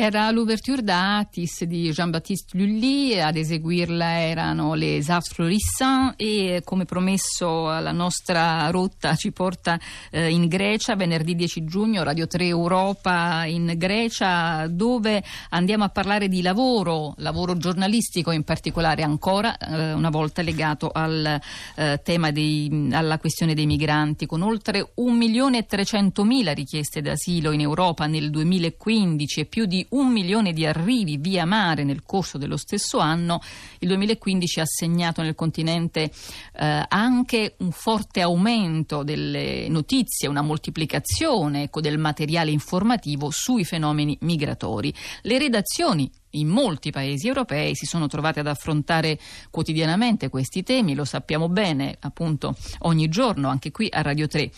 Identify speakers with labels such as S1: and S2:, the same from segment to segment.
S1: Era l'ouverture d'Atis di Jean-Baptiste Lully, ad eseguirla erano les Arts Florissants e come promesso la nostra rotta ci porta eh, in Grecia venerdì 10 giugno, Radio 3 Europa in Grecia dove andiamo a parlare di lavoro, lavoro giornalistico in particolare ancora eh, una volta legato al eh, tema dei, alla questione dei migranti con oltre 1 milione e 300 mila richieste d'asilo in Europa nel 2015 e più di un milione di arrivi via mare nel corso dello stesso anno, il 2015 ha segnato nel continente eh, anche un forte aumento delle notizie, una moltiplicazione ecco, del materiale informativo sui fenomeni migratori. Le redazioni in molti paesi europei si sono trovate ad affrontare quotidianamente questi temi, lo sappiamo bene, appunto ogni giorno anche qui a Radio 3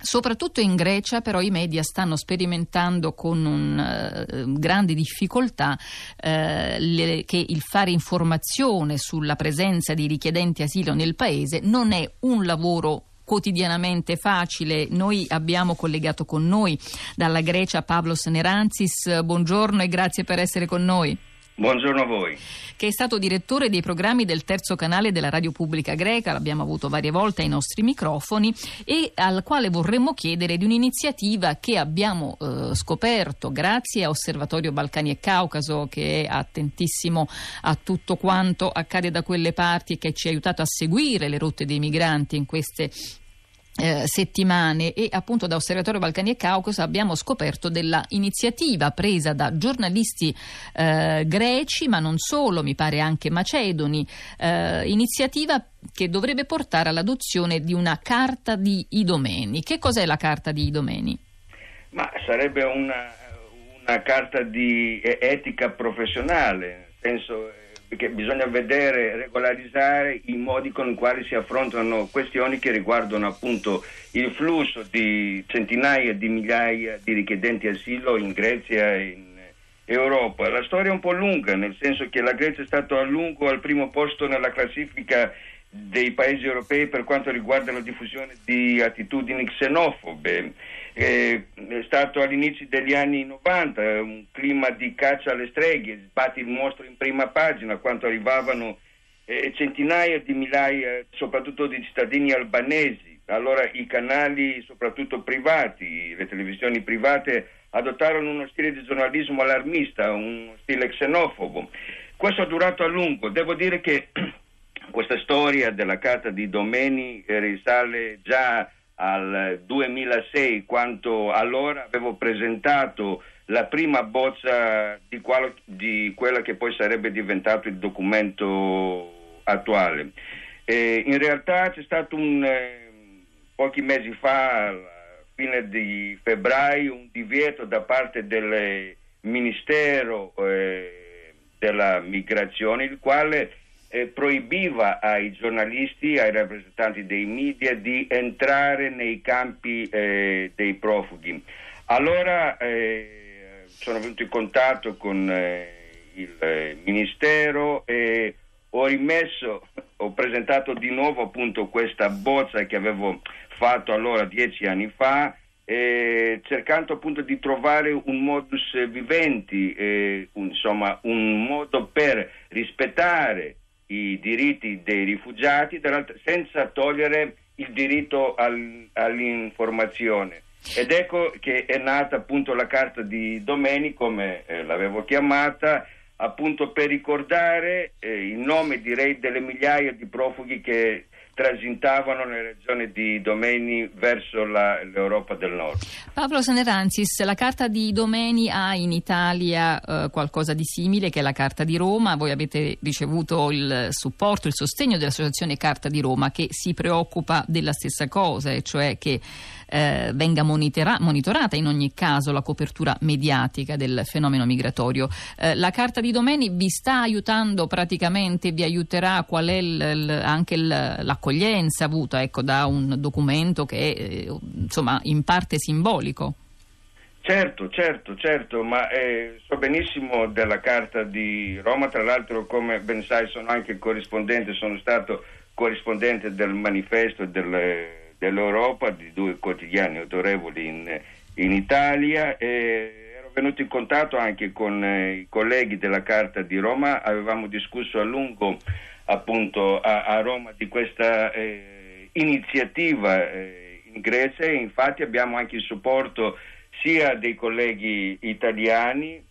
S1: Soprattutto in Grecia però i media stanno sperimentando con un, uh, grande difficoltà uh, le, che il fare informazione sulla presenza di richiedenti asilo nel paese non è un lavoro quotidianamente facile. Noi abbiamo collegato con noi dalla Grecia Pavlos Neranzis. Buongiorno e grazie per essere con noi.
S2: Buongiorno a voi.
S1: Che è stato direttore dei programmi del terzo canale della radio pubblica greca, l'abbiamo avuto varie volte ai nostri microfoni, e al quale vorremmo chiedere di un'iniziativa che abbiamo eh, scoperto grazie a Osservatorio Balcani e Caucaso, che è attentissimo a tutto quanto accade da quelle parti e che ci ha aiutato a seguire le rotte dei migranti in queste eh, settimane e appunto da Osservatorio Balcani e Caucaso abbiamo scoperto della iniziativa presa da giornalisti eh, greci ma non solo, mi pare anche macedoni, eh, iniziativa che dovrebbe portare all'adozione di una carta di idomeni. Che cos'è la carta di idomeni?
S2: Ma sarebbe una, una carta di etica professionale, nel senso perché bisogna vedere, regolarizzare i modi con i quali si affrontano questioni che riguardano appunto il flusso di centinaia di migliaia di richiedenti asilo in Grecia e in Europa. La storia è un po' lunga, nel senso che la Grecia è stata a lungo al primo posto nella classifica dei paesi europei per quanto riguarda la diffusione di attitudini xenofobe. è stato all'inizio degli anni 90 un clima di caccia alle streghe, sbatti il mostro in prima pagina quando arrivavano eh, centinaia di migliaia, soprattutto di cittadini albanesi. Allora i canali, soprattutto privati, le televisioni private, adottarono uno stile di giornalismo allarmista, uno stile xenofobo. Questo ha durato a lungo. Devo dire che questa storia della carta di Domeni risale già al 2006, quando allora avevo presentato la prima bozza di, qual- di quella che poi sarebbe diventato il documento attuale. E in realtà c'è stato un, eh, pochi mesi fa, alla fine di febbraio, un divieto da parte del Ministero eh, della Migrazione, il quale eh, proibiva ai giornalisti, ai rappresentanti dei media di entrare nei campi eh, dei profughi. Allora eh, sono venuto in contatto con eh, il eh, Ministero e ho rimesso, ho presentato di nuovo appunto questa bozza che avevo fatto allora dieci anni fa eh, cercando appunto di trovare un modus vivendi, eh, insomma un modo per rispettare i diritti dei rifugiati, senza togliere il diritto al, all'informazione. Ed ecco che è nata appunto la carta di Domeni, come eh, l'avevo chiamata, appunto per ricordare eh, il nome direi delle migliaia di profughi che transitavano nelle regioni di Domeni verso la, l'Europa del Nord.
S1: Pablo Saneranzis, la Carta di Domeni ha in Italia eh, qualcosa di simile che è la Carta di Roma. Voi avete ricevuto il supporto, il sostegno dell'Associazione Carta di Roma che si preoccupa della stessa cosa, e cioè che eh, venga monitora- monitorata in ogni caso la copertura mediatica del fenomeno migratorio. Eh, la Carta di Domeni vi sta aiutando praticamente, vi aiuterà qual è il, il, anche il, l'accoglienza avuta ecco, da un documento che è eh, insomma, in parte simbolico?
S2: Certo, certo, certo, ma eh, so benissimo della Carta di Roma, tra l'altro come ben sai sono anche corrispondente, sono stato corrispondente del manifesto del dell'Europa, di due quotidiani autorevoli in, in Italia e ero venuto in contatto anche con eh, i colleghi della Carta di Roma, avevamo discusso a lungo appunto a, a Roma di questa eh, iniziativa eh, in Grecia e infatti abbiamo anche il supporto sia dei colleghi italiani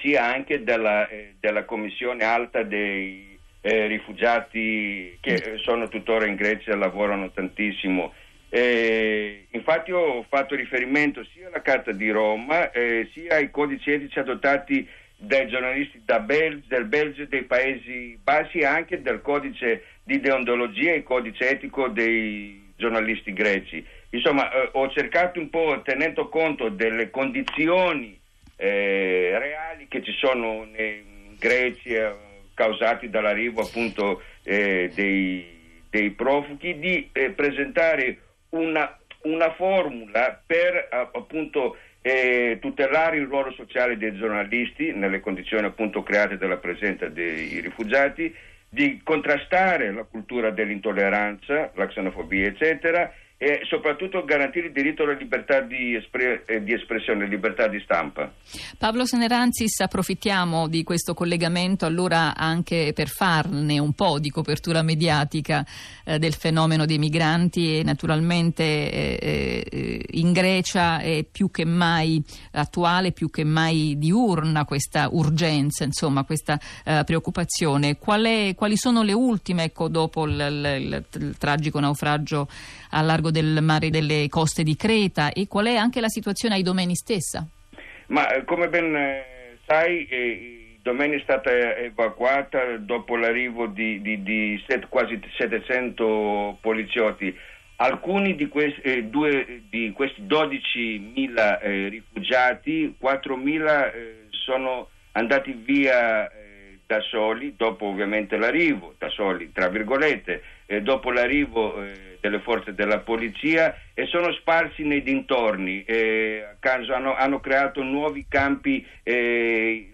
S2: sia anche della, eh, della Commissione Alta dei eh, rifugiati che sono tuttora in Grecia e lavorano tantissimo. Eh, infatti ho fatto riferimento sia alla Carta di Roma eh, sia ai codici etici adottati dai giornalisti da Bel- del Belgio e dei Paesi Bassi e anche del codice di deontologia e codice etico dei giornalisti greci. Insomma, eh, ho cercato un po', tenendo conto delle condizioni eh, reali che ci sono in Grecia causati dall'arrivo appunto eh, dei, dei, profughi, di eh, presentare una, una, formula per appunto eh, tutelare il ruolo sociale dei giornalisti nelle condizioni appunto create dalla presenza dei rifugiati, di contrastare la cultura dell'intolleranza, la xenofobia eccetera e soprattutto garantire il diritto alla libertà di, espre- eh, di espressione, libertà di stampa.
S1: Pablo Seneranzis, approfittiamo di questo collegamento allora anche per farne un po' di copertura mediatica eh, del fenomeno dei migranti e naturalmente eh, eh, in Grecia è più che mai attuale, più che mai diurna questa urgenza, insomma questa eh, preoccupazione. Qual è, quali sono le ultime, ecco, dopo il, il, il, il tragico naufragio a largo del mare delle coste di Creta e qual è anche la situazione ai domeni stessa?
S2: Ma eh, come ben eh, sai, eh, Domeni è stata evacuata dopo l'arrivo di, di, di set, quasi 700 poliziotti. Alcuni di questi, eh, due, di questi 12.000 eh, rifugiati, 4.000 eh, sono andati via da soli, dopo ovviamente l'arrivo, da soli tra virgolette, dopo l'arrivo delle forze della polizia e sono sparsi nei dintorni, eh, hanno, hanno, creato nuovi campi, eh,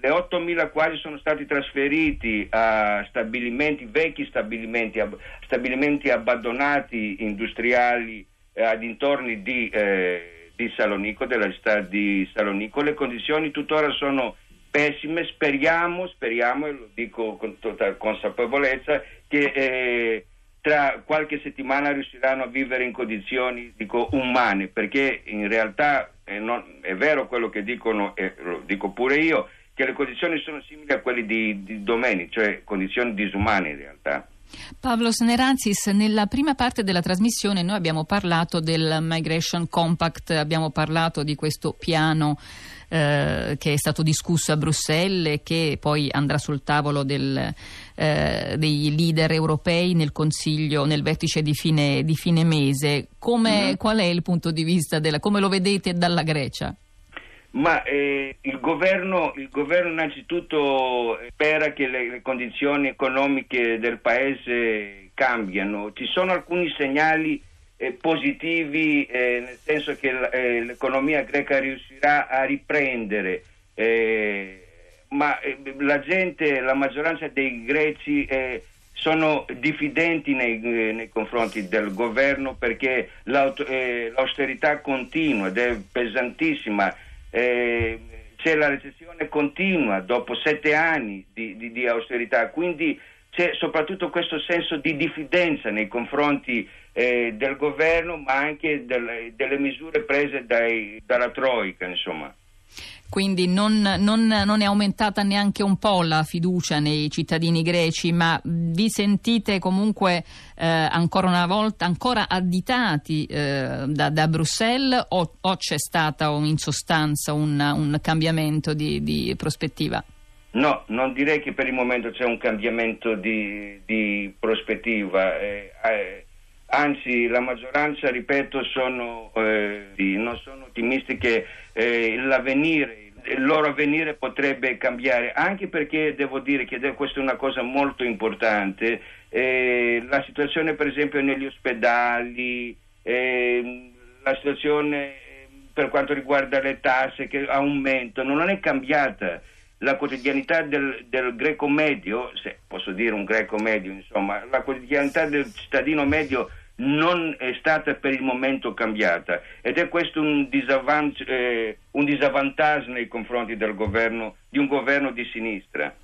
S2: le 8.000 quasi sono stati trasferiti a stabilimenti, vecchi stabilimenti, ab- stabilimenti abbandonati industriali eh, a dintorni di, eh, di Salonico, della città di Salonico, le condizioni tuttora sono pessime, speriamo, speriamo, e lo dico con tutta consapevolezza, che eh, tra qualche settimana riusciranno a vivere in condizioni dico, umane, perché in realtà eh, non, è vero quello che dicono, e lo dico pure io, che le condizioni sono simili a quelle di, di Domeni, cioè condizioni disumane in realtà.
S1: Paolo Seneranzis, nella prima parte della trasmissione noi abbiamo parlato del Migration Compact, abbiamo parlato di questo piano eh, che è stato discusso a Bruxelles e che poi andrà sul tavolo del, eh, dei leader europei nel Consiglio, nel vertice di fine, di fine mese. Come, mm-hmm. Qual è il punto di vista della, come lo vedete dalla Grecia?
S2: Ma eh, il, governo, il, governo, innanzitutto spera che le, le, condizioni economiche del paese cambiano. Ci sono alcuni segnali positivi, eh, nel senso che eh, l'economia greca riuscirà a riprendere, eh, ma eh, la gente, la maggioranza dei greci sono diffidenti nei, nei, confronti del governo perché l'austerità continua ed è pesantissima. Eh, c'è la recessione continua dopo sette anni di, di, di, austerità, quindi c'è soprattutto questo senso di diffidenza nei confronti eh, del governo, ma anche del, delle misure prese dai, dalla Troica, insomma.
S1: Quindi non, non, non, è aumentata neanche un po' la fiducia nei cittadini greci, ma vi sentite comunque eh, ancora una volta ancora additati eh, da, da, Bruxelles o, o, c'è stato in sostanza un, un cambiamento di, di, prospettiva?
S2: No, non direi che per il momento c'è un cambiamento di, di prospettiva. Eh, eh anzi la maggioranza, ripeto, sono, eh, non sono ottimisti che eh, l'avvenire il loro avvenire potrebbe cambiare, anche perché devo dire che questa è una cosa molto importante, eh, la situazione per esempio negli ospedali, eh, la situazione ehm, per quanto riguarda le tasse che aumentano, non è cambiata. La quotidianità del, del greco medio, se posso dire un greco medio, insomma, la quotidianità del cittadino medio non è stata per il momento cambiata ed è questo un, disavant- eh, un disavantaggio nei confronti del governo, di un governo di sinistra.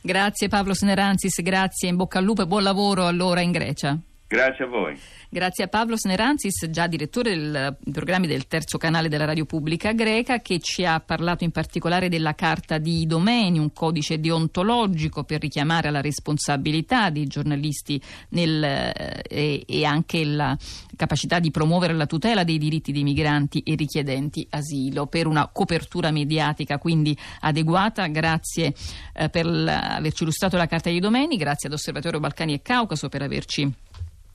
S1: Grazie Pavlo Seneranzis, grazie, in bocca al lupo e buon lavoro allora in Grecia.
S2: Grazie a voi.
S1: Grazie a Pavlo Sneranzis, già direttore del programmi del terzo canale della radio pubblica greca, che ci ha parlato in particolare della Carta di Domeni, un codice deontologico per richiamare alla responsabilità dei giornalisti nel, eh, e, anche la capacità di promuovere la tutela dei diritti dei migranti e richiedenti asilo per una copertura mediatica quindi adeguata. Grazie eh, per averci illustrato la Carta di Domeni, grazie ad Osservatorio Balcani e Caucaso per averci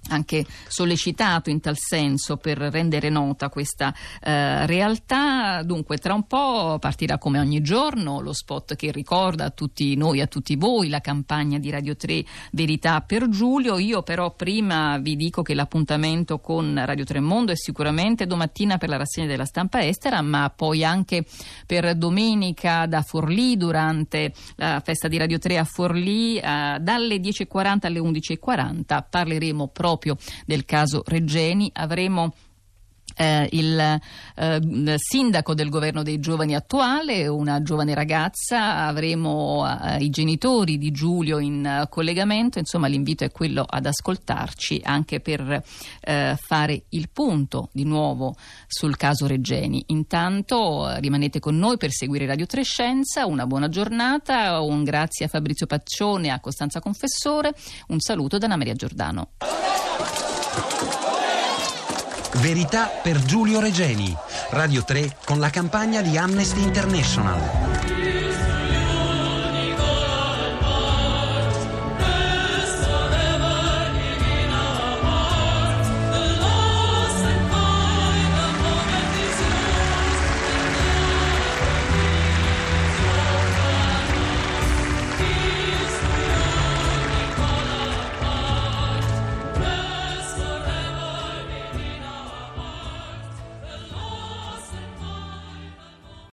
S1: anche sollecitato in tal senso per rendere nota questa eh, realtà. Dunque, tra un po' partirà come ogni giorno lo spot che ricorda a tutti noi, a tutti voi, la campagna di Radio 3 Verità per Giulio. Io però prima vi dico che l'appuntamento con Radio 3 Mondo è sicuramente domattina per la rassegna della stampa estera, ma poi anche per domenica da Forlì durante la festa di Radio 3 a Forlì eh, dalle 10.40 alle 11.40. Parleremo proprio proprio del caso Reggeni. Avremo eh, il eh, sindaco del governo dei giovani attuale, una giovane ragazza, avremo eh, i genitori di Giulio in uh, collegamento, insomma l'invito è quello ad ascoltarci anche per eh, fare il punto di nuovo sul caso Reggeni. Intanto eh, rimanete con noi per seguire Radio Trescenza, una buona giornata, un grazie a Fabrizio Paccione a Costanza Confessore, un saluto da Anna Maria Giordano.
S3: Verità per Giulio Regeni. Radio 3 con la campagna di Amnesty International.